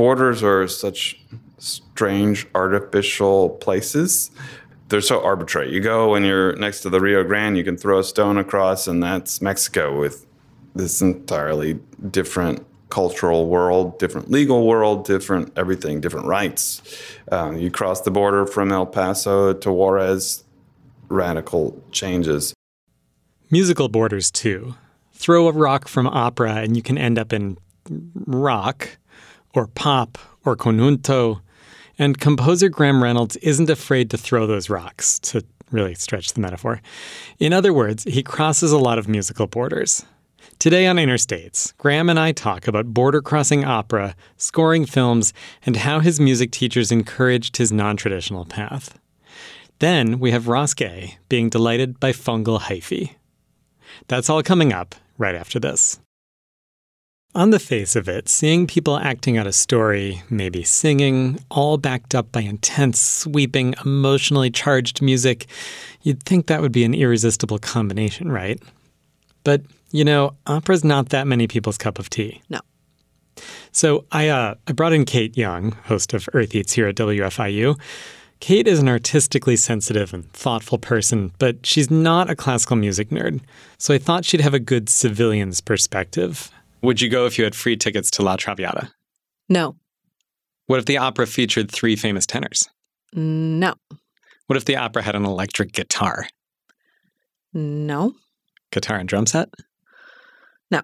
borders are such strange artificial places. They're so arbitrary. You go when you're next to the Rio Grande, you can throw a stone across, and that's Mexico with this entirely different cultural world, different legal world, different everything, different rights. Um, you cross the border from El Paso to Juarez, radical changes. Musical borders, too. Throw a rock from opera, and you can end up in rock, or pop, or conjunto. And composer Graham Reynolds isn't afraid to throw those rocks, to really stretch the metaphor. In other words, he crosses a lot of musical borders. Today on Inner States, Graham and I talk about border crossing opera, scoring films, and how his music teachers encouraged his non traditional path. Then we have Ross Gay being delighted by fungal hyphae. That's all coming up right after this. On the face of it, seeing people acting out a story, maybe singing, all backed up by intense, sweeping, emotionally charged music, you'd think that would be an irresistible combination, right? But you know, opera's not that many people's cup of tea. No. So I uh, I brought in Kate Young, host of Earth Eats here at WFIU. Kate is an artistically sensitive and thoughtful person, but she's not a classical music nerd. So I thought she'd have a good civilian's perspective. Would you go if you had free tickets to La Traviata? No. What if the opera featured three famous tenors? No. What if the opera had an electric guitar? No. Guitar and drum set? No.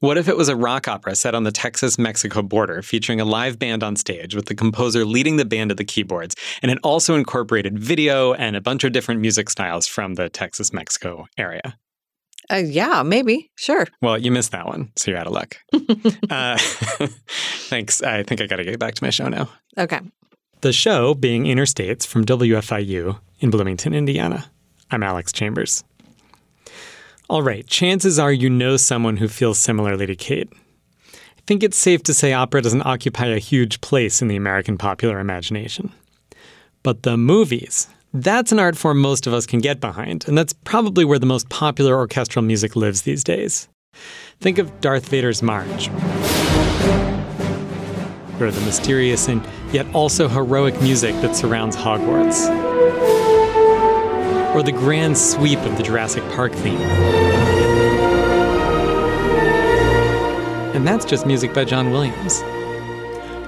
What if it was a rock opera set on the Texas Mexico border featuring a live band on stage with the composer leading the band at the keyboards? And it also incorporated video and a bunch of different music styles from the Texas Mexico area. Uh, yeah, maybe. Sure. Well, you missed that one, so you're out of luck. uh, thanks. I think I got to get back to my show now. Okay. The show being Inner States from WFIU in Bloomington, Indiana. I'm Alex Chambers. All right, chances are you know someone who feels similarly to Kate. I think it's safe to say opera doesn't occupy a huge place in the American popular imagination. But the movies, that's an art form most of us can get behind, and that's probably where the most popular orchestral music lives these days. Think of Darth Vader's March, or the mysterious and yet also heroic music that surrounds Hogwarts or the grand sweep of the Jurassic Park theme. And that's just music by John Williams.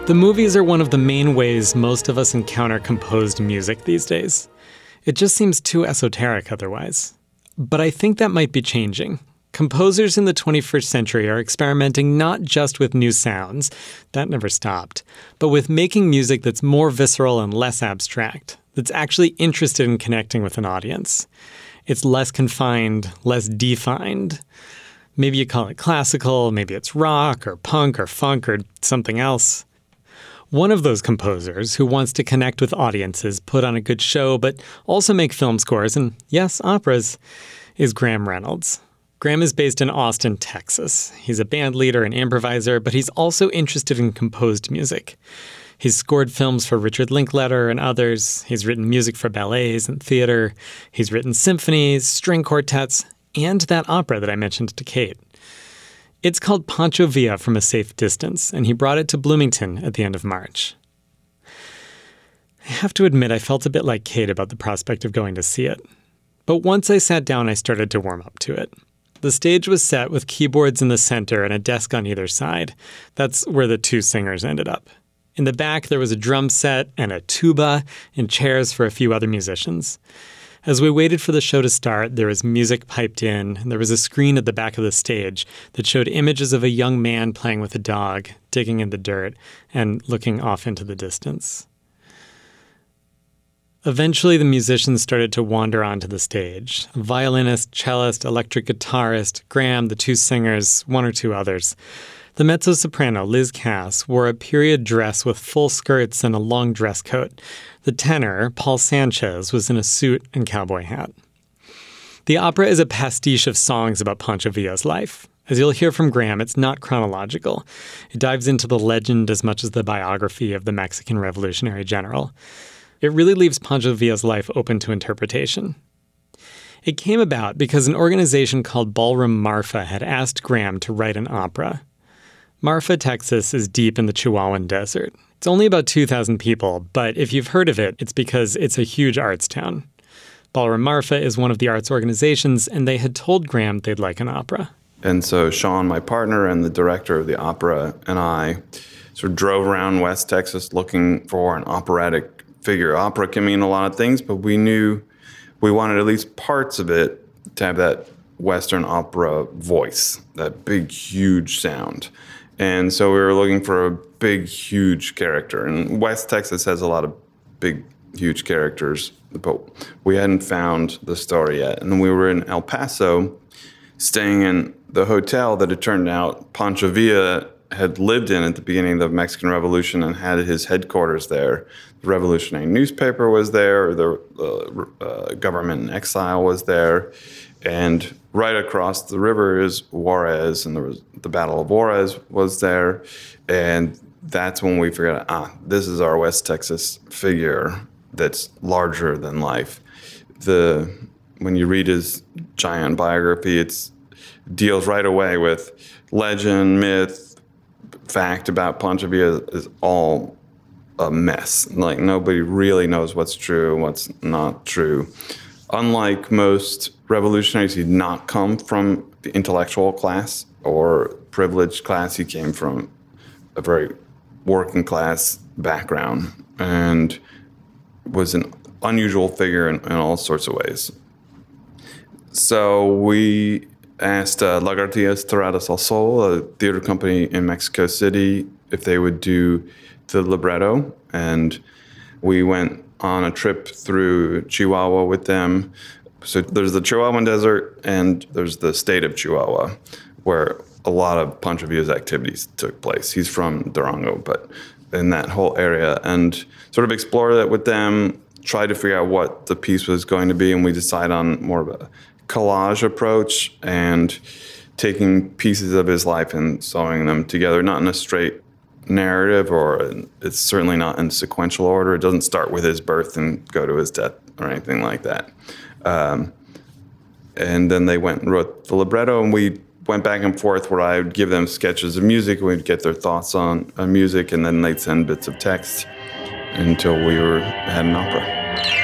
The movies are one of the main ways most of us encounter composed music these days. It just seems too esoteric otherwise. But I think that might be changing. Composers in the 21st century are experimenting not just with new sounds, that never stopped, but with making music that's more visceral and less abstract, that's actually interested in connecting with an audience. It's less confined, less defined. Maybe you call it classical, maybe it's rock or punk or funk or something else. One of those composers who wants to connect with audiences, put on a good show, but also make film scores and, yes, operas, is Graham Reynolds. Graham is based in Austin, Texas. He's a band leader and improviser, but he's also interested in composed music. He's scored films for Richard Linklater and others. He's written music for ballets and theater. He's written symphonies, string quartets, and that opera that I mentioned to Kate. It's called Pancho Villa from a Safe Distance, and he brought it to Bloomington at the end of March. I have to admit, I felt a bit like Kate about the prospect of going to see it. But once I sat down, I started to warm up to it. The stage was set with keyboards in the center and a desk on either side. That's where the two singers ended up. In the back, there was a drum set and a tuba and chairs for a few other musicians. As we waited for the show to start, there was music piped in, and there was a screen at the back of the stage that showed images of a young man playing with a dog, digging in the dirt, and looking off into the distance. Eventually, the musicians started to wander onto the stage violinist, cellist, electric guitarist, Graham, the two singers, one or two others. The mezzo soprano, Liz Cass, wore a period dress with full skirts and a long dress coat. The tenor, Paul Sanchez, was in a suit and cowboy hat. The opera is a pastiche of songs about Pancho Villa's life. As you'll hear from Graham, it's not chronological. It dives into the legend as much as the biography of the Mexican revolutionary general. It really leaves Pancho Villa's life open to interpretation. It came about because an organization called Ballroom Marfa had asked Graham to write an opera. Marfa, Texas is deep in the Chihuahuan Desert. It's only about 2,000 people, but if you've heard of it, it's because it's a huge arts town. Ballroom Marfa is one of the arts organizations, and they had told Graham they'd like an opera. And so Sean, my partner and the director of the opera, and I sort of drove around West Texas looking for an operatic figure. Opera can mean a lot of things, but we knew we wanted at least parts of it to have that Western opera voice, that big, huge sound. And so we were looking for a big, huge character. And West Texas has a lot of big, huge characters, but we hadn't found the story yet. And we were in El Paso, staying in the hotel that it turned out Pancho Villa had lived in at the beginning of the Mexican Revolution and had his headquarters there. The revolutionary newspaper was there, the uh, uh, government in exile was there, and right across the river is Juarez, and there was the Battle of Juarez was there, and that's when we figured out, ah, this is our West Texas figure that's larger than life. The when you read his giant biography, it's deals right away with legend, myth, fact about Pancho Villa is all a mess. Like nobody really knows what's true and what's not true. Unlike most revolutionaries, he did not come from the intellectual class or privileged class. He came from a very working class background and was an unusual figure in, in all sorts of ways. So we asked uh, Lagartijas Tiradas al Sol, a theater company in Mexico City, if they would do the libretto. And we went on a trip through Chihuahua with them. So there's the Chihuahuan Desert and there's the state of Chihuahua, where a lot of Pancho Villa's activities took place. He's from Durango, but in that whole area, and sort of explore that with them, try to figure out what the piece was going to be, and we decide on more of a collage approach and taking pieces of his life and sewing them together, not in a straight narrative or it's certainly not in sequential order. It doesn't start with his birth and go to his death or anything like that. Um, and then they went and wrote the libretto, and we went back and forth where I would give them sketches of music, and we'd get their thoughts on, on music, and then they'd send bits of text until we were had an opera.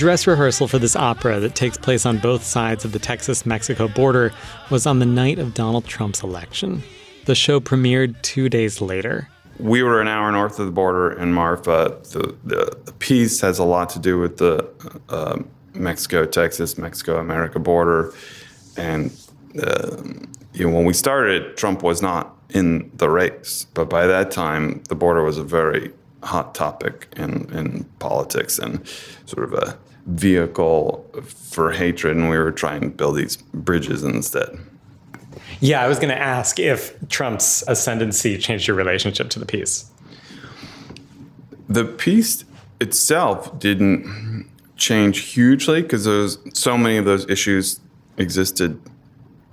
Dress rehearsal for this opera that takes place on both sides of the Texas Mexico border was on the night of Donald Trump's election. The show premiered two days later. we were an hour north of the border in Marfa. The, the, the piece has a lot to do with the uh, Mexico, Texas, Mexico, America border. And um you know, when we started, Trump was not in the race. But by that time, the border was a very hot topic in, in politics and sort of a vehicle for hatred. And we were trying to build these bridges instead. Yeah, I was going to ask if Trump's ascendancy changed your relationship to the piece. the piece itself didn't change hugely because those so many of those issues existed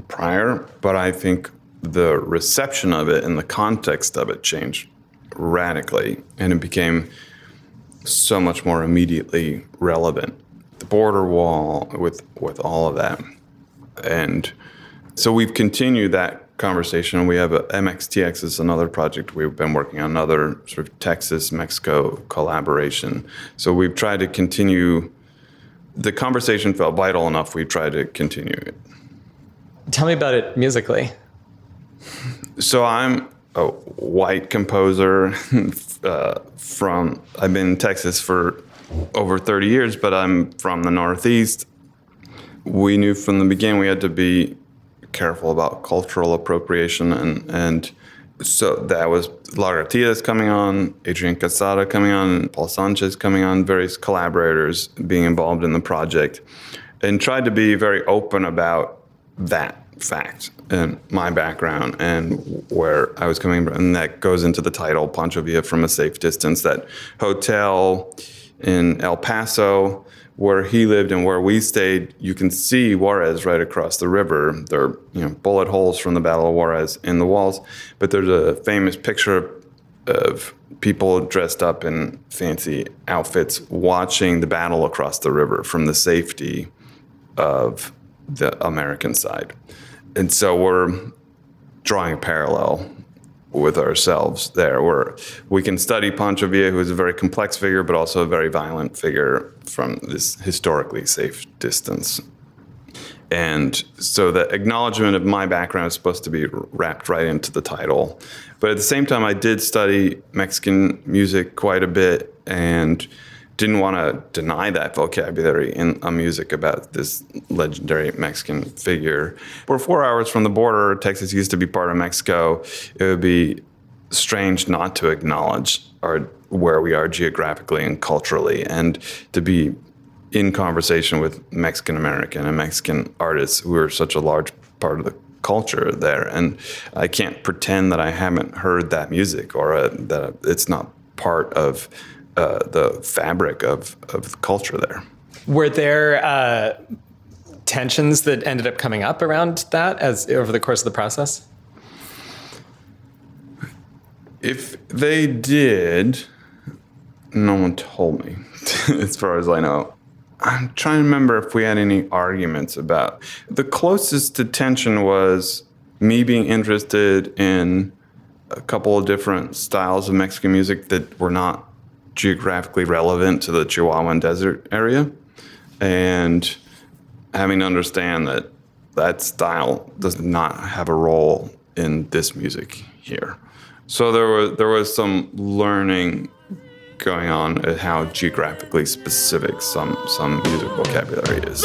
prior but i think the reception of it and the context of it changed radically, and it became so much more immediately relevant. The border wall with with all of that, and so we've continued that conversation. We have a MXTX is another project we've been working on, another sort of Texas Mexico collaboration. So we've tried to continue. The conversation felt vital enough. We've tried to continue it. Tell me about it musically. So I'm a white composer uh, from. I've been in Texas for over 30 years, but I'm from the Northeast. We knew from the beginning we had to be careful about cultural appropriation, and and so that was Lara Artiles coming on, Adrian Casada coming on, Paul Sanchez coming on, various collaborators being involved in the project, and tried to be very open about that fact and my background and where I was coming from. And that goes into the title, Pancho Villa from a Safe Distance, that hotel in El Paso where he lived and where we stayed, you can see Juarez right across the river. There are you know bullet holes from the Battle of Juarez in the walls, but there's a famous picture of people dressed up in fancy outfits watching the battle across the river from the safety of the American side. And so we're drawing a parallel with ourselves there, where we can study Pancho Villa, who is a very complex figure, but also a very violent figure from this historically safe distance. And so the acknowledgement of my background is supposed to be wrapped right into the title. But at the same time, I did study Mexican music quite a bit and didn't want to deny that vocabulary in a music about this legendary Mexican figure. We're four hours from the border. Texas used to be part of Mexico. It would be strange not to acknowledge our where we are geographically and culturally, and to be in conversation with Mexican American and Mexican artists who are such a large part of the culture there. And I can't pretend that I haven't heard that music or uh, that it's not part of uh, the fabric of, of culture there. Were there uh, tensions that ended up coming up around that as over the course of the process? If they did, no one told me, as far as I know. I'm trying to remember if we had any arguments about. The closest to tension was me being interested in a couple of different styles of Mexican music that were not geographically relevant to the Chihuahuan desert area, and having to understand that that style does not have a role in this music here. So there was there was some learning going on at how geographically specific some some music vocabulary is.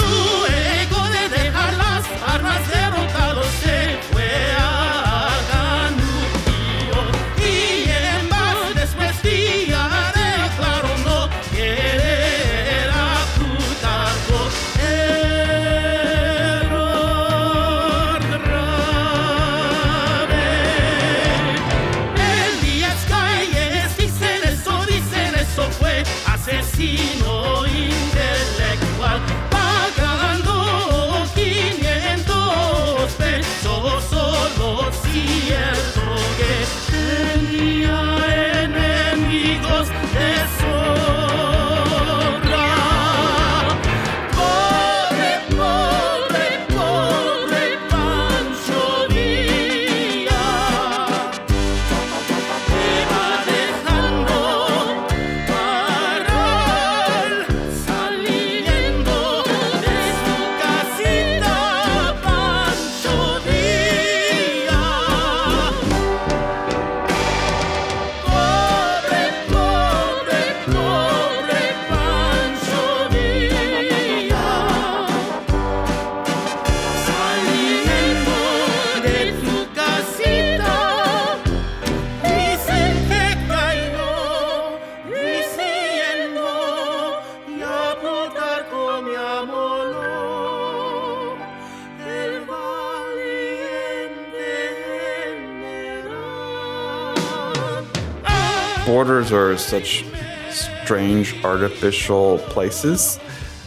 Borders are such strange artificial places.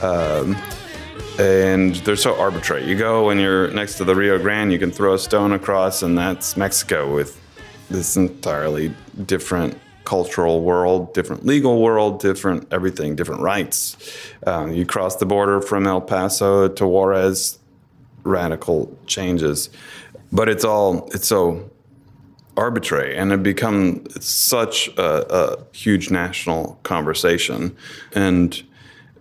Um, and they're so arbitrary. You go when you're next to the Rio Grande, you can throw a stone across, and that's Mexico with this entirely different cultural world, different legal world, different everything, different rights. Um, you cross the border from El Paso to Juarez, radical changes, but it's all it's so arbitrary and it become such a, a huge national conversation and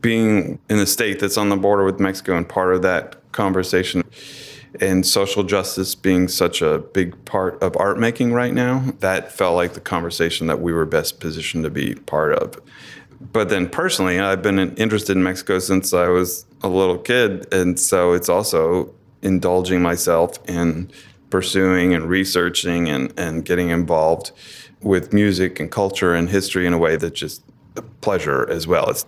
being in a state that's on the border with Mexico and part of that conversation and social justice being such a big part of art making right now, that felt like the conversation that we were best positioned to be part of. But then personally, I've been interested in Mexico since I was a little kid. And so it's also indulging myself in pursuing and researching and, and getting involved with music and culture and history in a way that's just a pleasure as well. It's,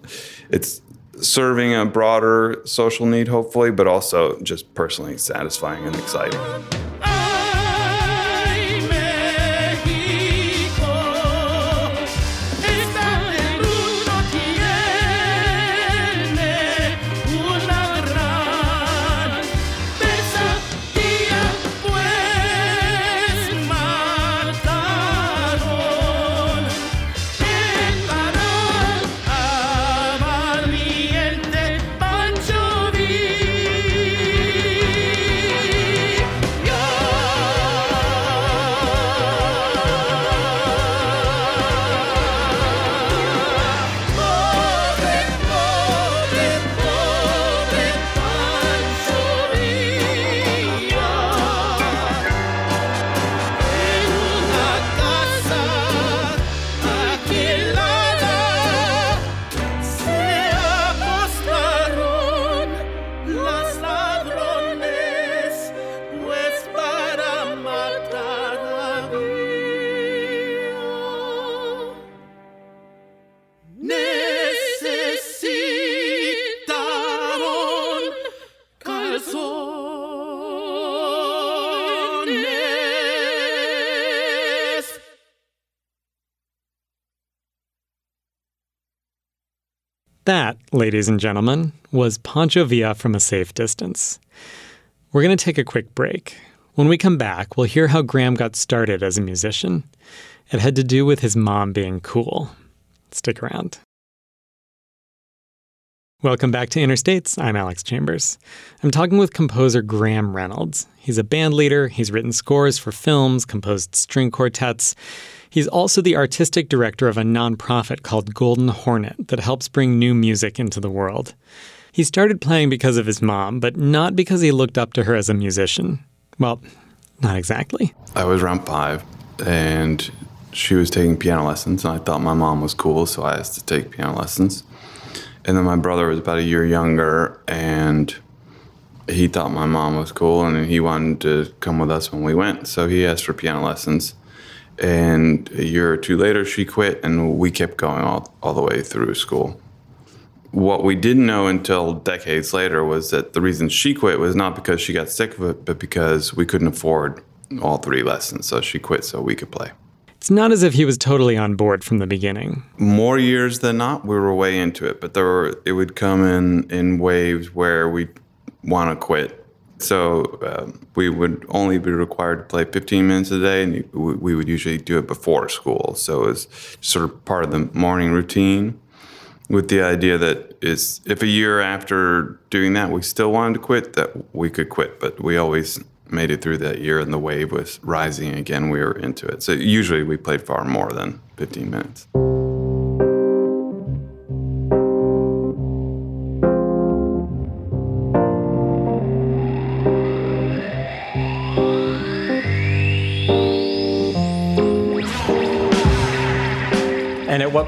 it's serving a broader social need, hopefully, but also just personally satisfying and exciting. Ladies and gentlemen, was Pancho Villa from a safe distance. We're going to take a quick break. When we come back, we'll hear how Graham got started as a musician. It had to do with his mom being cool. Stick around. Welcome back to Inner States. I'm Alex Chambers. I'm talking with composer Graham Reynolds. He's a band leader, he's written scores for films, composed string quartets. He's also the artistic director of a nonprofit called Golden Hornet that helps bring new music into the world. He started playing because of his mom, but not because he looked up to her as a musician. Well, not exactly. I was around five, and she was taking piano lessons, and I thought my mom was cool, so I asked to take piano lessons. And then my brother was about a year younger, and he thought my mom was cool, and he wanted to come with us when we went, so he asked for piano lessons. And a year or two later, she quit, and we kept going all, all the way through school. What we didn't know until decades later was that the reason she quit was not because she got sick of it, but because we couldn't afford all three lessons. So she quit so we could play. It's not as if he was totally on board from the beginning. More years than not, we were way into it, but there were it would come in in waves where we want to quit. So um, we would only be required to play 15 minutes a day, and we would usually do it before school. So it was sort of part of the morning routine. With the idea that is, if a year after doing that we still wanted to quit, that we could quit. But we always made it through that year, and the wave was rising again. We were into it. So usually we played far more than 15 minutes.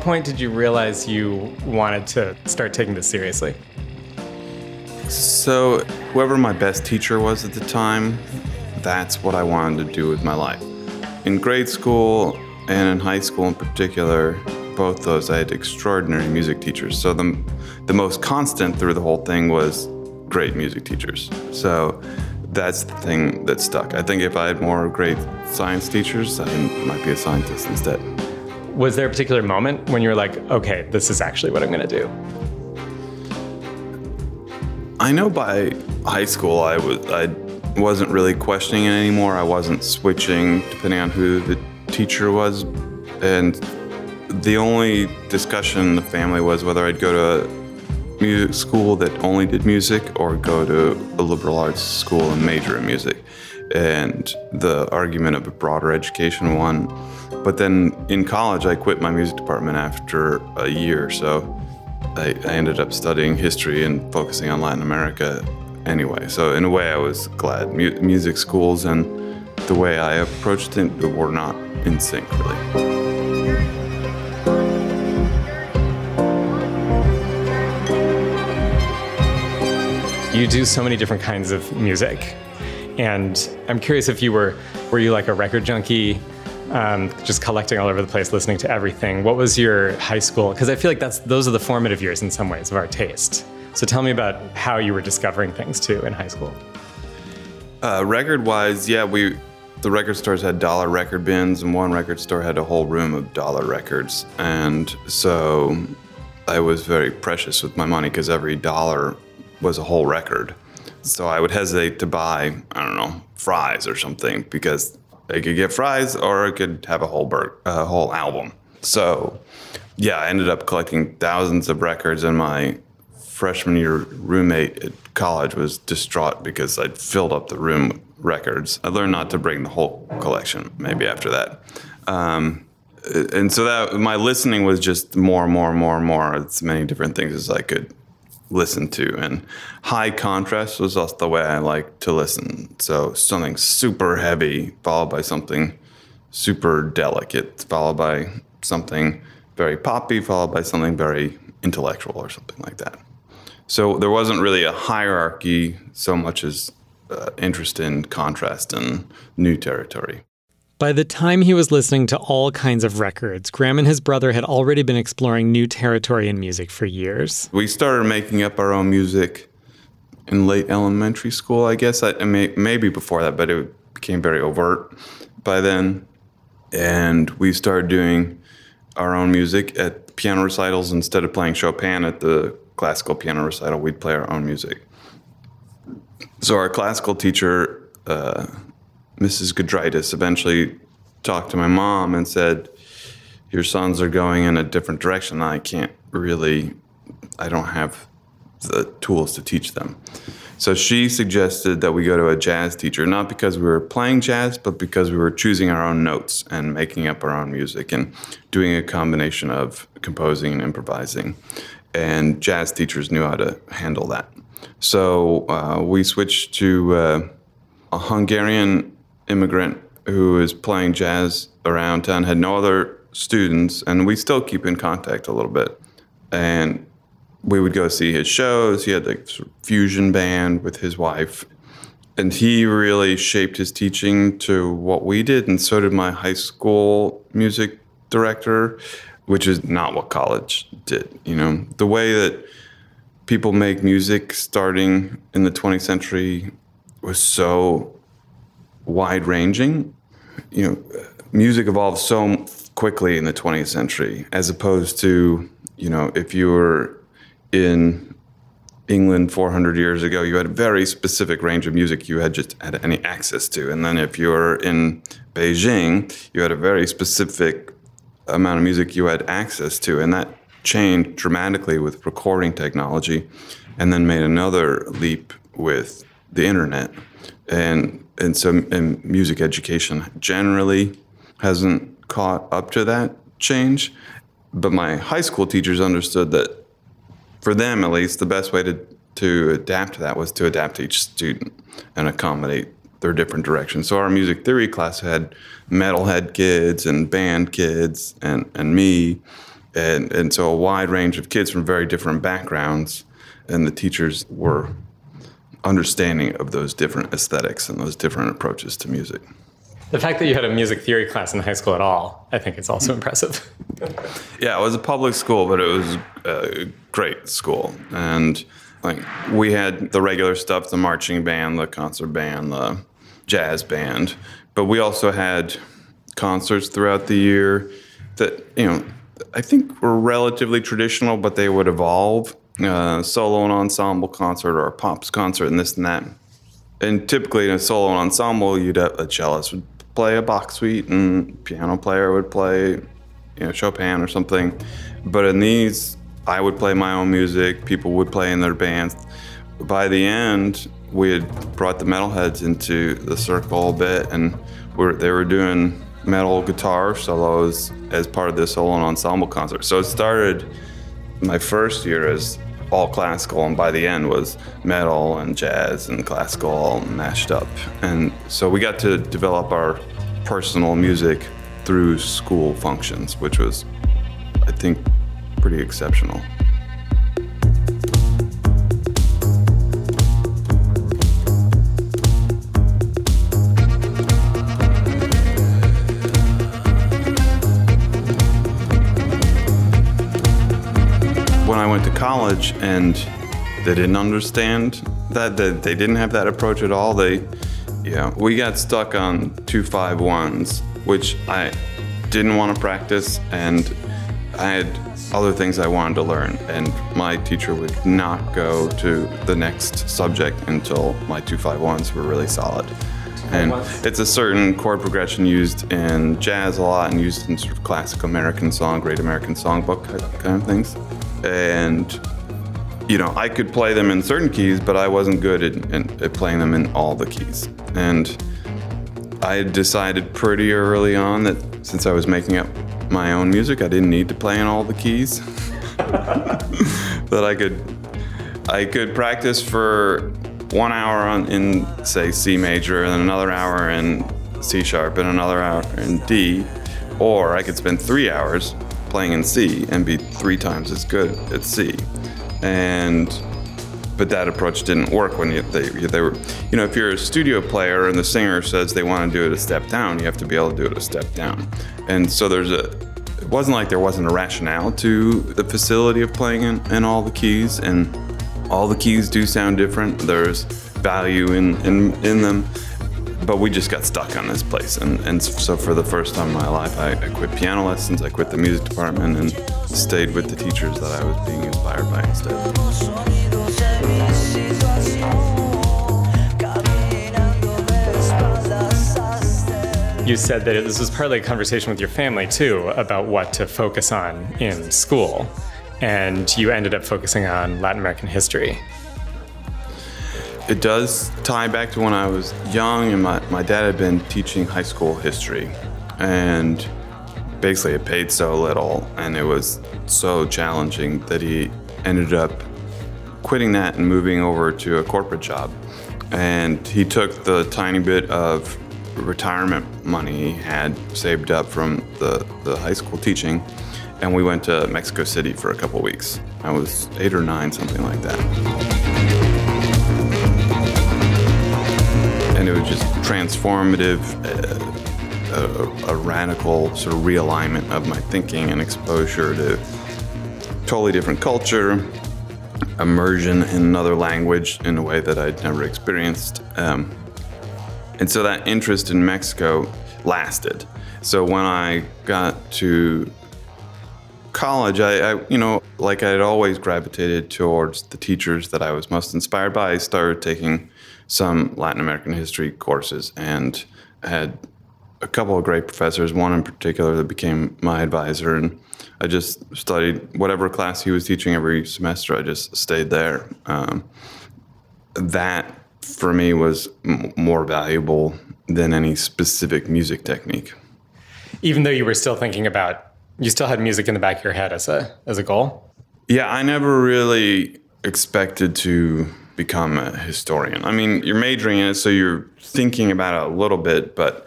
Point did you realize you wanted to start taking this seriously? So, whoever my best teacher was at the time, that's what I wanted to do with my life. In grade school and in high school in particular, both those I had extraordinary music teachers. So the the most constant through the whole thing was great music teachers. So that's the thing that stuck. I think if I had more great science teachers, I might be a scientist instead. Was there a particular moment when you were like, okay, this is actually what I'm going to do? I know by high school I was I wasn't really questioning it anymore. I wasn't switching depending on who the teacher was, and the only discussion in the family was whether I'd go to a music school that only did music or go to a liberal arts school and major in music. And the argument of a broader education won. But then in college, I quit my music department after a year. So I, I ended up studying history and focusing on Latin America anyway. So in a way, I was glad. Mu- music schools and the way I approached it were not in sync, really. You do so many different kinds of music, and I'm curious if you were were you like a record junkie, um, just collecting all over the place, listening to everything. What was your high school? Because I feel like that's those are the formative years in some ways of our taste. So tell me about how you were discovering things too in high school. Uh, record wise, yeah, we the record stores had dollar record bins, and one record store had a whole room of dollar records, and so I was very precious with my money because every dollar was a whole record. So I would hesitate to buy, I don't know, fries or something because I could get fries or I could have a whole bur- a whole album. So yeah, I ended up collecting thousands of records, and my freshman year roommate at college was distraught because I'd filled up the room with records. I learned not to bring the whole collection maybe after that. Um, and so that my listening was just more and more and more and more as many different things as I could listen to. And high contrast was also the way I like to listen. So something super heavy followed by something super delicate followed by something very poppy followed by something very intellectual or something like that. So there wasn't really a hierarchy so much as uh, interest in contrast and new territory By the time he was listening to all kinds of records, Graham and his brother had already been exploring new territory in music for years. we started making up our own music in late elementary school, I guess. I, may, maybe before that, but it became very overt by then. And we started doing our own music at piano recitals instead of playing Chopin at the classical piano recital. We'd play our own music. So our classical teacher, uh, Mrs. Gudritis, eventually talked to my mom and said, "Your sons are going in a different direction. I can't really I don't have the tools to teach them. So she suggested that we go to a jazz teacher, not because we were playing jazz, but because we were choosing our own notes and making up our own music and doing a combination of composing and improvising. And jazz teachers knew how to handle that. So uh, we switched to uh, a Hungarian immigrant who is playing jazz around town, had no other students, and we still keep in contact a little bit. And we would go see his shows. He had of fusion band with his wife. And he really shaped his teaching to what we did, and so did my high school music director, which is not what college did. You know, the way that people make music starting in the 20th century was so wide ranging. You know, music evolved so quickly in the 20th century, as opposed to, you know, if you were in England 400 years ago, you had a very specific range of music you had just had any access to. And then if you were in Beijing, you had a very specific amount of music you had access to. And that changed dramatically with recording technology and then made another leap with the internet. And, and so and music education generally hasn't caught up to that change. But my high school teachers understood that for them at least, the best way to, to adapt to that was to adapt to each student and accommodate their different directions. So our music theory class had metalhead kids and band kids and, and me. And, and so a wide range of kids from very different backgrounds. And the teachers were understanding of those different aesthetics and those different approaches to music. The fact that you had a music theory class in high school at all, I think it's also hmm. impressive. Yeah, it was a public school, but it was a great school. And like we had the regular stuff, the marching band, the concert band, the jazz band, but we also had concerts throughout the year that, you know, I think were relatively traditional, but they would evolve. Uh, solo and ensemble concert or a pops concert and this and that. And typically in a solo and ensemble, you'd have a cellist would play a Bach suite and piano player would play, you know, Chopin or something. But in these, I would play my own music. People would play in their bands. By the end, we had brought the metalheads into the circle a bit, and we're, they were doing metal guitar solos as part of this solo and ensemble concert. So it started my first year as all classical, and by the end was metal and jazz and classical all mashed up. And so we got to develop our personal music through school functions, which was, I think, pretty exceptional. Went to college and they didn't understand that, that they didn't have that approach at all. They, yeah, we got stuck on two five ones, which I didn't want to practice, and I had other things I wanted to learn, and my teacher would not go to the next subject until my two five ones were really solid. And it's a certain chord progression used in jazz a lot and used in sort of classic American song, Great American Songbook kind of things and you know I could play them in certain keys, but I wasn't good at, at, at playing them in all the keys. And I decided pretty early on that since I was making up my own music, I didn't need to play in all the keys. that I could I could practice for one hour on in say C major and another hour in C sharp and another hour in D, or I could spend three hours playing in C and be three times as good at C. And but that approach didn't work when you, they, they were, you know, if you're a studio player and the singer says they want to do it a step down, you have to be able to do it a step down. And so there's a, it wasn't like there wasn't a rationale to the facility of playing in, in all the keys, and all the keys do sound different. There's value in, in, in them but we just got stuck on this place. And, and so for the first time in my life, I, I quit piano lessons, I quit the music department, and stayed with the teachers that I was being inspired by instead. You said that this was partly a conversation with your family too about what to focus on in school, and you ended up focusing on Latin American history. It does tie back to when I was young, and my, my dad had been teaching high school history. And basically, it paid so little, and it was so challenging that he ended up quitting that and moving over to a corporate job. And he took the tiny bit of retirement money he had saved up from the, the high school teaching, and we went to Mexico City for a couple weeks. I was eight or nine, something like that. It was just transformative, uh, a, a, radical sort of realignment of my thinking and exposure to totally different culture, immersion in another language in a way that I'd never experienced. Um, and so that interest in Mexico lasted. So when I got to college, I, I, you know, like I had always gravitated towards the teachers that I was most inspired by. I started taking some Latin American history courses and had a couple of great professors, one in particular that became my advisor. And I just studied whatever class he was teaching every semester, I just stayed there. Um, that for me was m- more valuable than any specific music technique. Even though you were still thinking about, you still had music in the back of your head as a as a goal. Yeah, I never really expected to become a historian. I mean, you're majoring in it, so you're thinking about it a little bit. But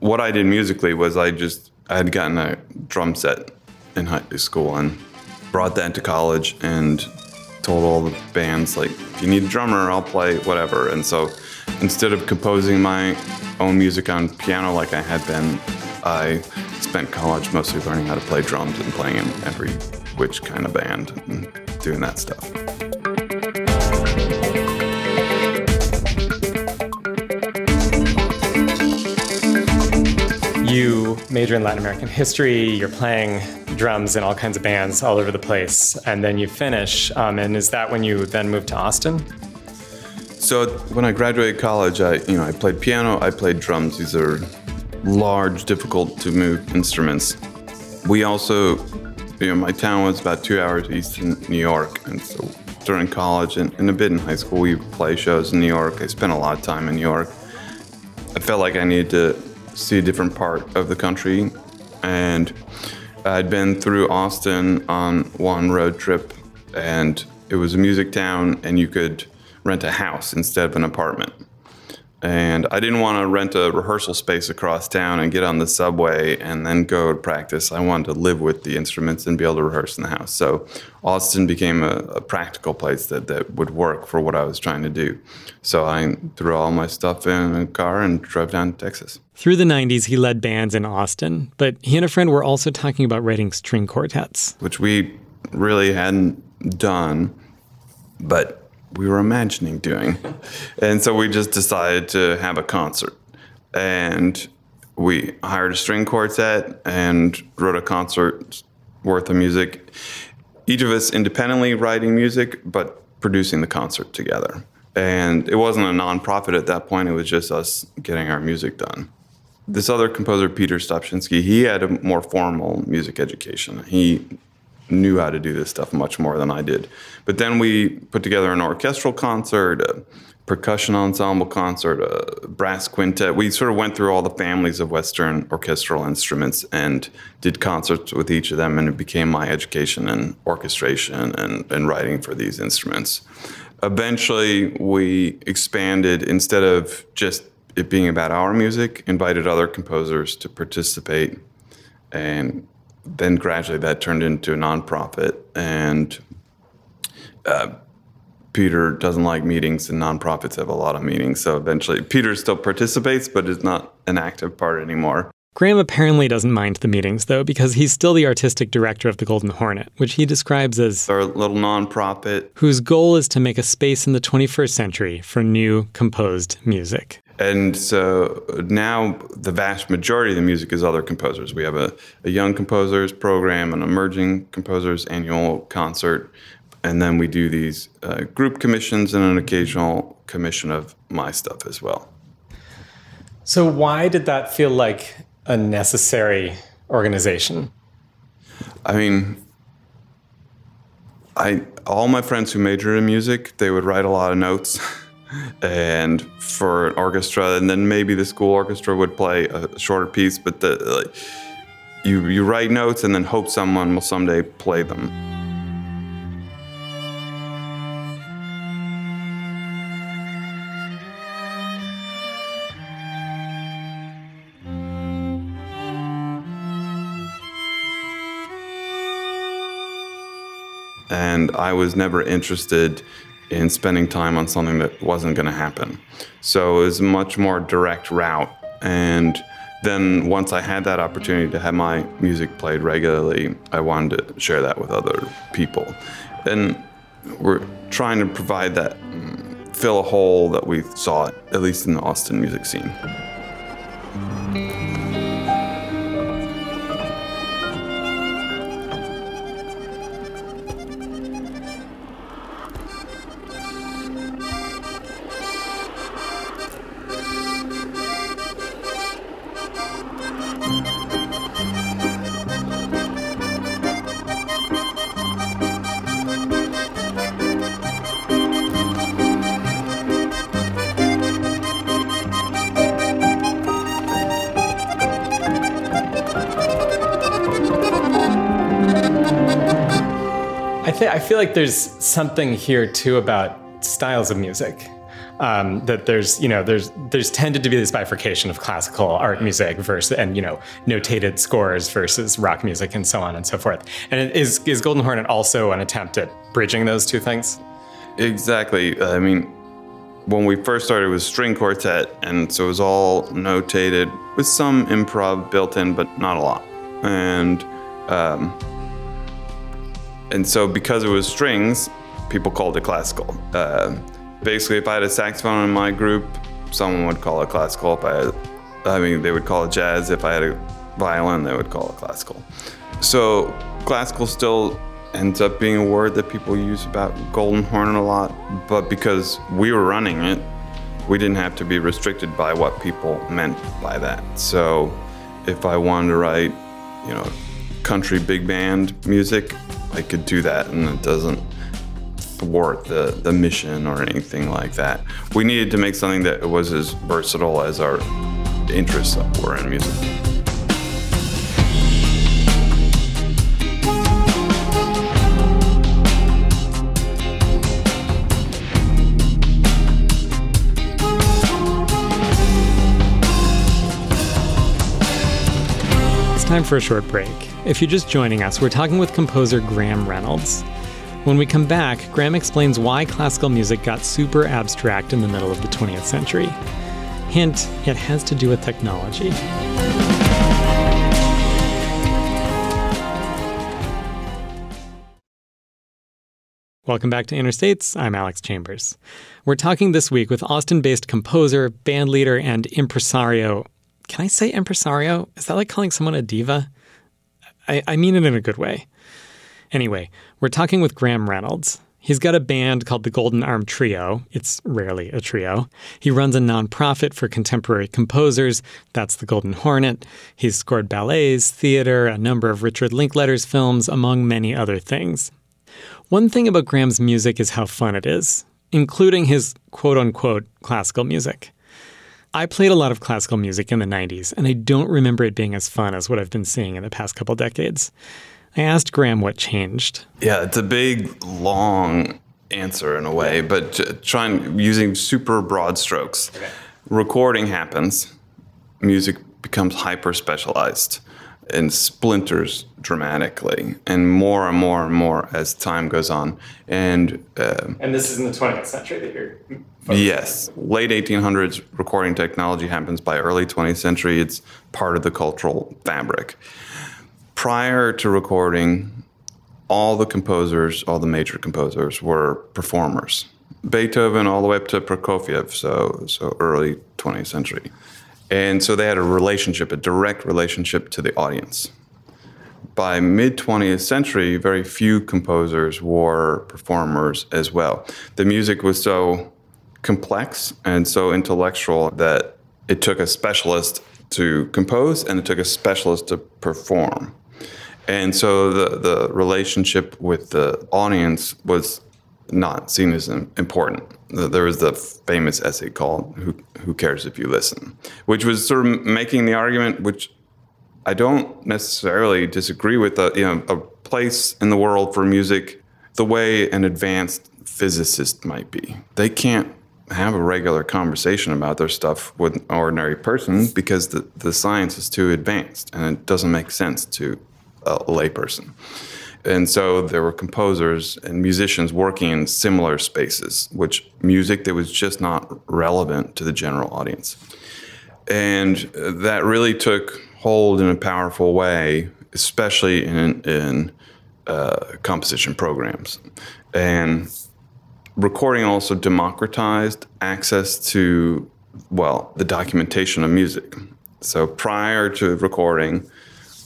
what I did musically was I just I had gotten a drum set in high school and brought that to college and told all the bands like, if you need a drummer, I'll play whatever. And so instead of composing my own music on piano like I had been, I spent college mostly learning how to play drums and playing in every which kind of band and doing that stuff. You major in Latin American history, you're playing drums in all kinds of bands all over the place, and then you finish. Um, and is that when you then moved to Austin? So when I graduated college, I you know I played piano, I played drums. These are large, difficult to move instruments. we also, you know, my town was about two hours east in New York, and so during college and, and a bit in high school, we play shows in New York. I spent a lot of time in New York. I felt like I needed to see a different part of the country, and I'd been through Austin on one road trip, and it was a music town, and you could rent a house instead of an apartment. And I didn't want to rent a rehearsal space across town and get on the subway and then go to practice. I wanted to live with the instruments and be able to rehearse in the house. So Austin became a, a practical place that, that would work for what I was trying to do. So I threw all my stuff in a car and drove down to Texas. Through the 90s, he led bands in Austin, but he and a friend were also talking about writing string quartets. which we really hadn't done, but we were imagining doing. And so we just decided to have a concert. And we hired a string quartet and wrote a concert worth of music. Each of us independently writing music, but producing the concert together. And it wasn't a nonprofit at that point, it was just us getting our music done. This other composer, Peter Stopschinski, he had a more formal music education. He knew how to do this stuff much more than I did. But then we put together an orchestral concert, a percussion ensemble concert, a brass quintet. We sort of went through all the families of Western orchestral instruments and did concerts with each of them, and it became my education in orchestration and, and writing for these instruments. Eventually, we expanded instead of just it being about our music, invited other composers to participate and then gradually that turned into a nonprofit. And uh, peter doesn't like meetings and nonprofits have a lot of meetings. So eventually peter still participates but is not an active part anymore. Graham apparently doesn't mind the meetings, though, because he's still the artistic director of the Golden Hornet, which he describes as our little nonprofit. whose goal is to make a space in the 21st century for new composed music. And so now the vast majority of the music is other composers. We have a, a young composers program an emerging composers annual concert. And then we do these uh, group commissions and an occasional commission of my stuff as well. So, why did that feel like a necessary organization? I mean, I all my friends who majored in music, they would write a lot of notes, and for an orchestra, and then maybe the school orchestra would play a shorter piece, but the like, you you write notes and then hope someone will someday play them. and I was never interested in spending time on something that wasn't going to happen. So it was a much more direct route. And then once I had that opportunity to have my music played regularly, I wanted to share that with other people. And we're trying to provide that, mm, fill a hole that we saw, at least in the Austin music scene. Like there's something here too about styles of music. Um, that there's you know there's there's tended to be this bifurcation of classical art music versus and you know notated scores versus rock music and so on and so forth. And is is Golden Hornet also an attempt at bridging those two things? Exactly. I mean, when we first started, with string quartet, and so it was all notated with some improv built in, but not a lot. And um, and so because it was strings, people called it classical. Uh, basically, if I had a saxophone in my group, someone would call it classical. If I had, I mean, they would call it jazz. If I had a violin, they would call it classical. So classical still ends up being a word that people use about Golden Hornet lot, but because we were running it, we didn't have to be restricted by what people meant by that. So if I wanted to write, you know, country big band music, I could do that, and it doesn't thwart the the mission or anything like that. We needed to make something that was as versatile as our interests were in music. It's time for a short break. If you're just joining us, we're talking with composer Graham Reynolds. When we come back, Graham explains why classical music got super abstract in the middle of the 20th century. Hint, it has to do with technology. Welcome back to Inner States. I'm Alex Chambers. We're talking this week with Austin based composer, bandleader, and impresario. Can I say impresario? Is that like calling someone a diva? I, I mean it in a good way. Anyway, we're talking with Graham Reynolds. He's got a band called the Golden Arm Trio. It's rarely a trio. He runs a nonprofit for contemporary composers. That's the Golden Hornet. He's scored ballets, theater, a number of Richard Linklater's films, among many other things. One thing about Graham's music is how fun it is, including his quote unquote classical music. I played a lot of classical music in the 90s, and I don't remember it being as fun as what I've been seeing in the past couple decades. I asked Graham what changed. Yeah, it's a big, long answer in a way, but trying using super broad strokes. Recording happens, music becomes hyper specialized and splinters dramatically, and more and more and more as time goes on. And um And this is in the 20th century that you're. Yes, late 1800s recording technology happens by early 20th century. It's part of the cultural fabric. Prior to recording, all the composers, all the major composers, were performers. Beethoven all the way up to Prokofiev, so so early 20th century, and so they had a relationship, a direct relationship to the audience. By mid 20th century, very few composers were performers as well. The music was so complex and so intellectual that it took a specialist to compose and it took a specialist to perform. And so the, the relationship with the audience was not seen as important. There was the famous essay called "Who, Who Cares If You Listen," which was sort of making the argument, which I don't necessarily disagree with. The, you know, a place in the world for music, the way an advanced physicist might be. They can't have a regular conversation about their stuff with an ordinary person because the, the science is too advanced and it doesn't make sense to a layperson. And so there were composers and musicians working in similar spaces, which music that was just not relevant to the general audience. And that really took hold in a powerful way, especially in, in uh, composition programs. And recording also democratized access to, well, the documentation of music. So prior to recording,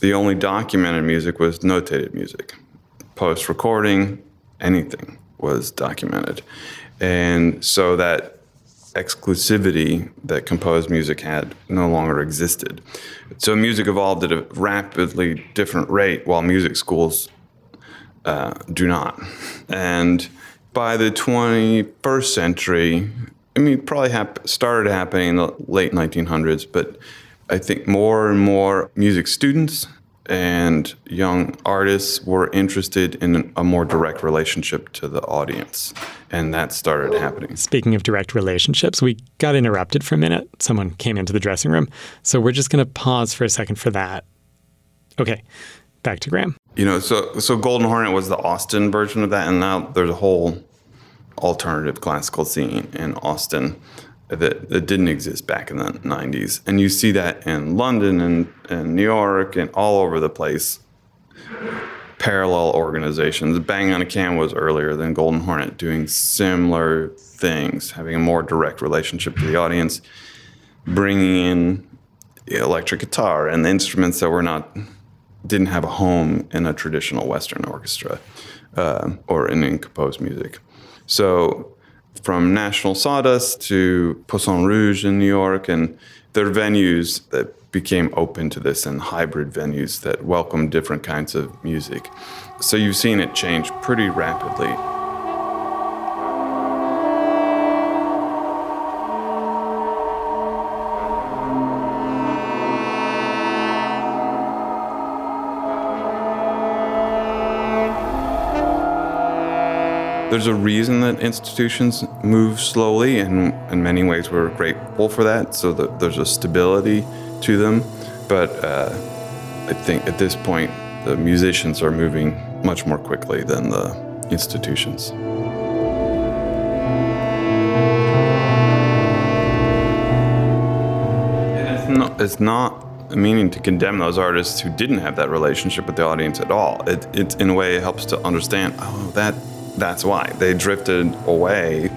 the only documented music was notated music. Post recording, anything was documented. And so that exclusivity that composed music had no longer existed. So music evolved at a rapidly different rate while music schools uh, do not. And by the 21st century, I mean, probably hap- started happening in the late 1900s, but I think more and more music students and young artists were interested in a more direct relationship to the audience. And that started happening. Speaking of direct relationships, we got interrupted for a minute. Someone came into the dressing room. So we're just going to pause for a second for that. Okay, back to Graham. You know, so so Golden Hornet was the Austin version of that, and now there's a whole alternative classical scene in Austin that, that didn't exist back in the 90s. And you see that in London and, and New York and all over the place. Parallel organizations. Bang on a Can was earlier than Golden Hornet, doing similar things, having a more direct relationship to the audience, bringing in electric guitar and the instruments that were not didn't have a home in a traditional Western orchestra uh, or in, in composed music. So from National Sawdust to Poisson Rouge in New York, and they're venues that became open to this and hybrid venues that welcome different kinds of music. So you've seen it change pretty rapidly. There's a reason that institutions move slowly, and in many ways, we're grateful for that. So that there's a stability to them. But uh, I think at this point, the musicians are moving much more quickly than the institutions. And it's not, it's not meaning to condemn those artists who didn't have that relationship with the audience at all. It, it in a way, helps to understand. Oh, that that's why they drifted away,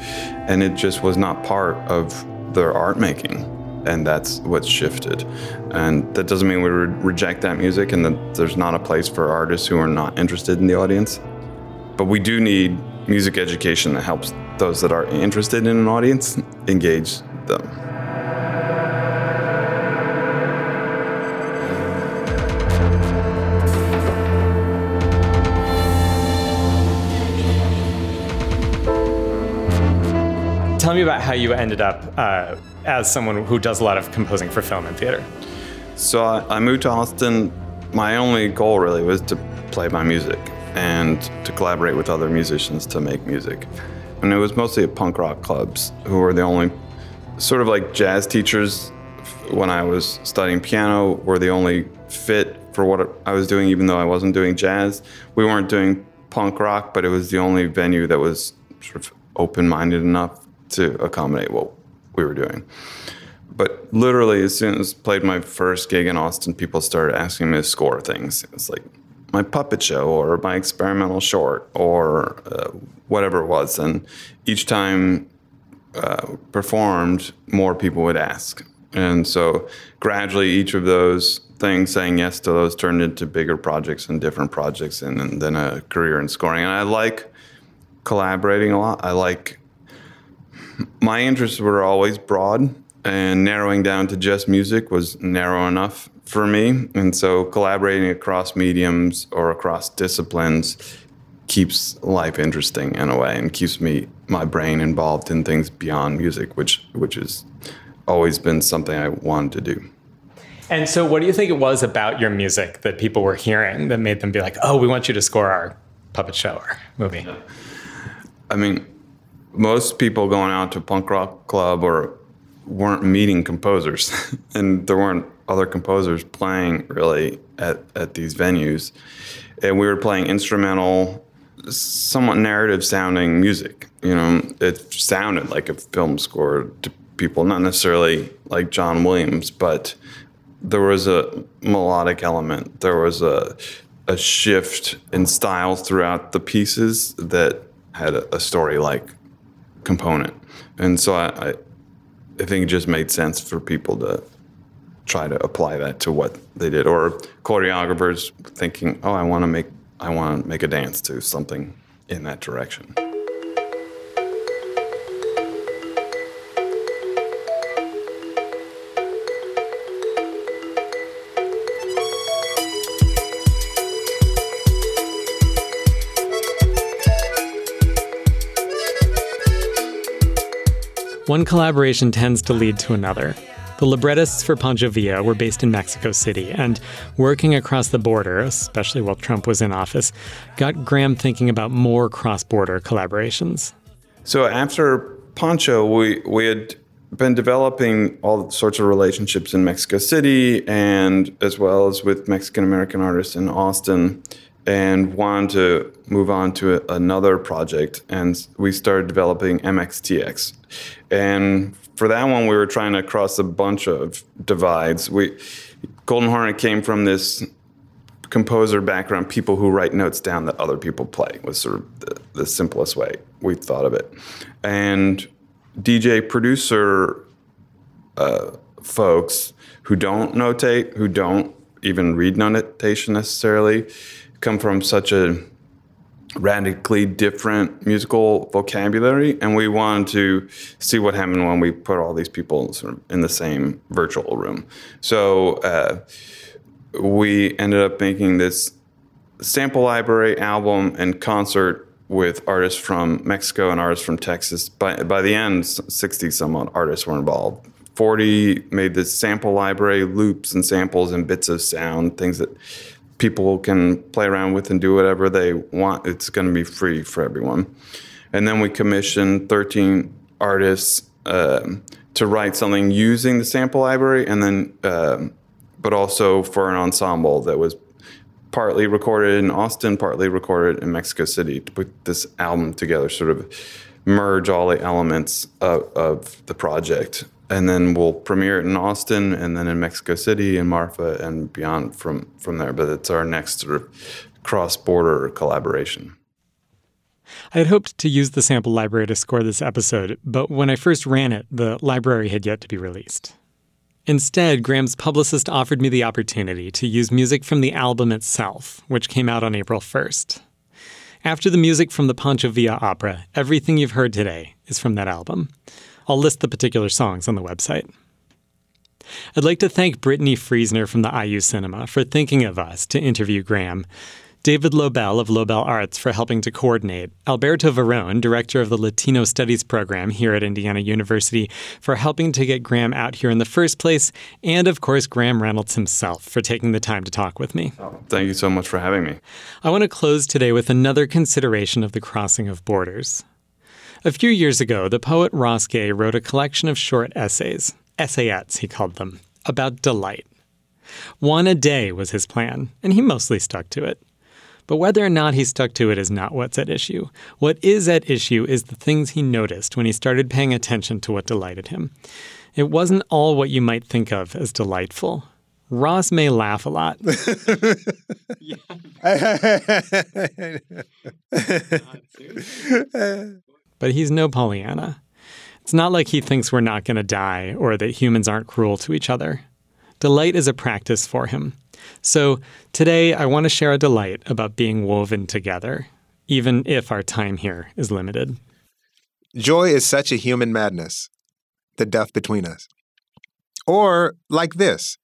and it just was not part of their art making, and that's what's shifted. And that doesn't mean we re- reject that music, and that there's not a place for artists who are not interested in the audience. But we do need music education that helps those that are interested in an audience engage them. Tell me about how you ended up uh, as someone who does a lot of composing for film and theater. So I, I moved to Austin. My only goal really was to play my music and to collaborate with other musicians to make music. And it was mostly at punk rock clubs who were the only sort of like jazz teachers when I was studying piano were the only fit for what I was doing, even though I wasn't doing jazz. We weren't doing punk rock, but it was the only venue that was sort of open minded enough to accommodate what we were doing. But literally, as soon as I played my first gig in Austin, people started asking me to score things. It's like my puppet show or my experimental short or uh, whatever it was. And each time uh, performed, more people would ask. And so gradually, each of those things, saying yes to those, turned into bigger projects and different projects, and, and then a career in scoring. And I like collaborating a lot. I like my interests were always broad, and narrowing down to just music was narrow enough for me. And so collaborating across mediums or across disciplines keeps life interesting in a way and keeps me my brain involved in things beyond music, which which has always been something I wanted to do. And so, what do you think it was about your music that people were hearing that made them be like, "Oh, we want you to score our puppet show or movie"? I mean, most people going out to punk rock club or weren't meeting composers, and there weren't other composers playing really at, at these venues. And we were playing instrumental, somewhat narrative sounding music. You know, it sounded like a film score to people, not necessarily like John Williams, but there was a melodic element. There was a a shift in styles throughout the pieces that had a, a story like component. And so I, I think it just made sense for people to try to apply that to what they did, or choreographers thinking, "Oh, I want to make I want to make a dance to something in that direction." One collaboration tends to lead to another. The librettists for Pancho Villa were based in Mexico City, and working across the border, especially while Trump was in office, got Graham thinking about more cross border collaborations. So after Pancho, we we had been developing all sorts of relationships in Mexico City and as well as with Mexican American artists in Austin and wanted to move on to a, another project and we started developing MXTX. And for that one we were trying to cross a bunch of divides. We Golden Hornet came from this composer background, people who write notes down that other people play was sort of the, the simplest way we thought of it. And DJ producer uh, folks who don't notate, who don't even read notation necessarily, come from such a radically different musical vocabulary, and we wanted to see what happened when we put all these people sort of in the same virtual room. So uh, we ended up making this sample library album and concert with artists from Mexico and artists from Texas. By by the end, sixty some odd artists were involved. Forty made this sample library, loops and samples and bits of sound, things that people can play around with and do whatever they want. It's going to be free for everyone. And then we commissioned thirteen artists um, to write something using the sample library, and then. Um, but also for an ensemble that was partly recorded in Austin, partly recorded in Mexico City to put this album together, sort of merge all the elements of, of the project. And then we'll premiere it in Austin and then in Mexico City and Marfa and beyond from, from there. But it's our next sort of cross border collaboration. I had hoped to use the sample library to score this episode, but when I first ran it, the library had yet to be released. Instead, Graham's publicist offered me the opportunity to use music from the album itself, which came out on April 1st. After the music from the Pancho Villa opera, everything you've heard today is from that album. I'll list the particular songs on the website. I'd like to thank Brittany Friesner from the IU Cinema for thinking of us to interview Graham. David Lobel of Lobel Arts for helping to coordinate, Alberto Varon, director of the Latino Studies program here at Indiana University, for helping to get Graham out here in the first place, and of course, Graham Reynolds himself for taking the time to talk with me. Thank you so much for having me. I want to close today with another consideration of the crossing of borders. A few years ago, the poet Ross Gay wrote a collection of short essays, essayettes, he called them, about delight. One a day was his plan, and he mostly stuck to it. But whether or not he stuck to it is not what's at issue. What is at issue is the things he noticed when he started paying attention to what delighted him. It wasn't all what you might think of as delightful. Ross may laugh a lot. but he's no Pollyanna. It's not like he thinks we're not going to die or that humans aren't cruel to each other. Delight is a practice for him. So today I want to share a delight about being woven together, even if our time here is limited. Joy is such a human madness, the death between us. Or like this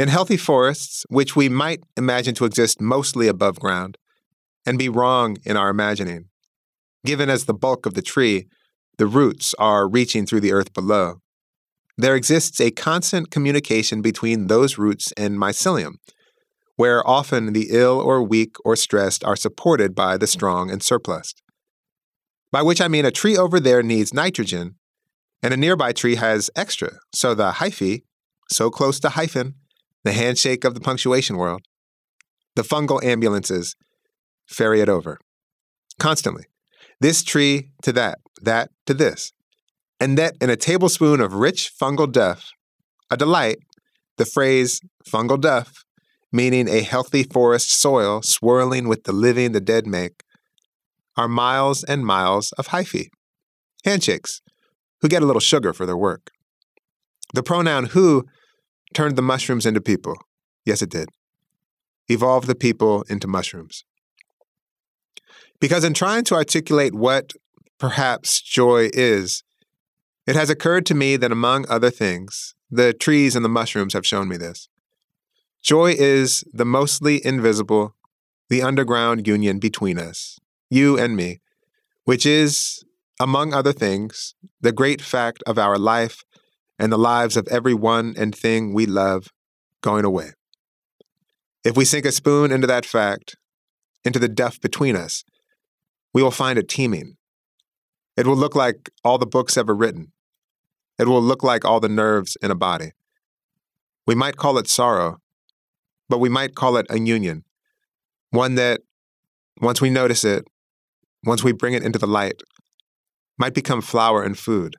in healthy forests, which we might imagine to exist mostly above ground, and be wrong in our imagining, given as the bulk of the tree, the roots are reaching through the earth below. There exists a constant communication between those roots and mycelium, where often the ill or weak or stressed are supported by the strong and surplus. By which I mean a tree over there needs nitrogen, and a nearby tree has extra, so the hyphae, so close to hyphen, the handshake of the punctuation world, the fungal ambulances ferry it over. Constantly. This tree to that, that to this. And that in a tablespoon of rich fungal duff, a delight, the phrase fungal duff, meaning a healthy forest soil swirling with the living the dead make, are miles and miles of hyphae, handshakes, who get a little sugar for their work. The pronoun who turned the mushrooms into people. Yes, it did. Evolved the people into mushrooms. Because in trying to articulate what perhaps joy is, it has occurred to me that among other things, the trees and the mushrooms have shown me this. Joy is the mostly invisible, the underground union between us, you and me, which is, among other things, the great fact of our life and the lives of every one and thing we love going away. If we sink a spoon into that fact, into the depth between us, we will find it teeming. It will look like all the books ever written. It will look like all the nerves in a body. We might call it sorrow, but we might call it a union, one that, once we notice it, once we bring it into the light, might become flower and food,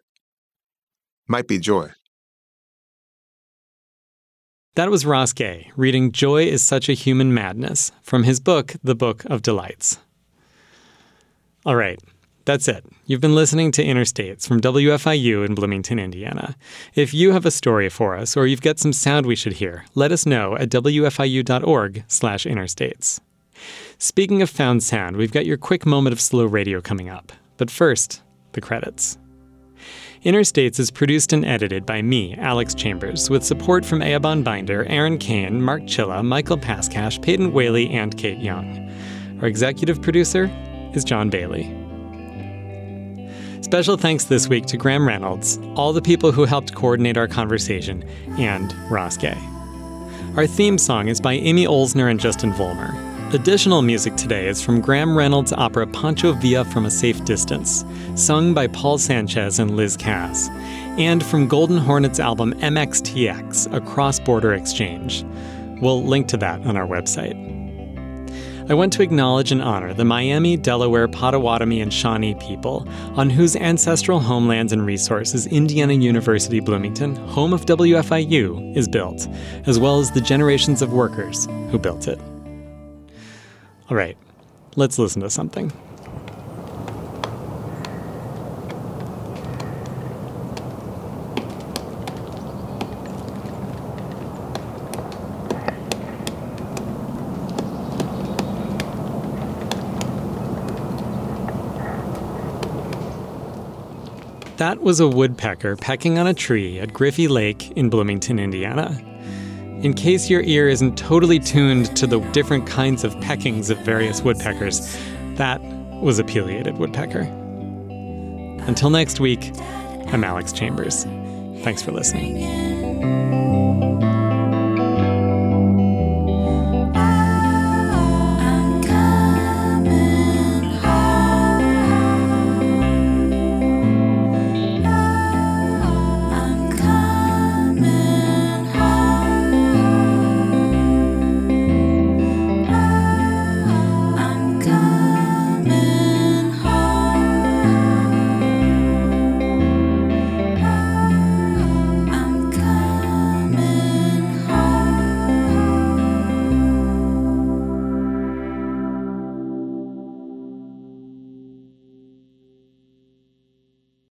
might be joy. That was Ross Gay reading Joy is Such a Human Madness from his book, The Book of Delights. All right, that's it. You've been listening to Inner States from WFIU in Bloomington, Indiana. If you have a story for us or you've got some sound we should hear, let us know at wfiu.org/innerstates. Speaking of found sound, we've got your quick moment of slow radio coming up. But first, the credits. Inner States is produced and edited by me, Alex Chambers, with support from Eoban Binder, Aaron Cain, Mark Chilla, Michael Pascash, Peyton Whaley, and Kayte Young. Our executive producer is John Bailey. Special thanks this week to Graham Reynolds, all the people who helped coordinate our conversation, and Ross Gay. Our theme song is by Amy Oelsner and Justin Vollmer. Additional music today is from Graham Reynolds' opera Pancho Villa from a Safe Distance, sung by Paul Sanchez and Liz Cass, and from Golden Hornet's album MXTX, A Cross Border Exchange. We'll link to that on our website. I want to acknowledge and honor the Miami, Delaware, Potawatomi, and Shawnee people, on whose ancestral homelands and resources Indiana University Bloomington, home of WFIU, is built, as well as the generations of workers who built it. All right, let's listen to something. That was a woodpecker pecking on a tree at Griffey Lake in Bloomington, Indiana. In case your ear isn't totally tuned to the different kinds of peckings of various woodpeckers, that was a pileated woodpecker. Until next week, I'm Alex Chambers. Thanks for listening.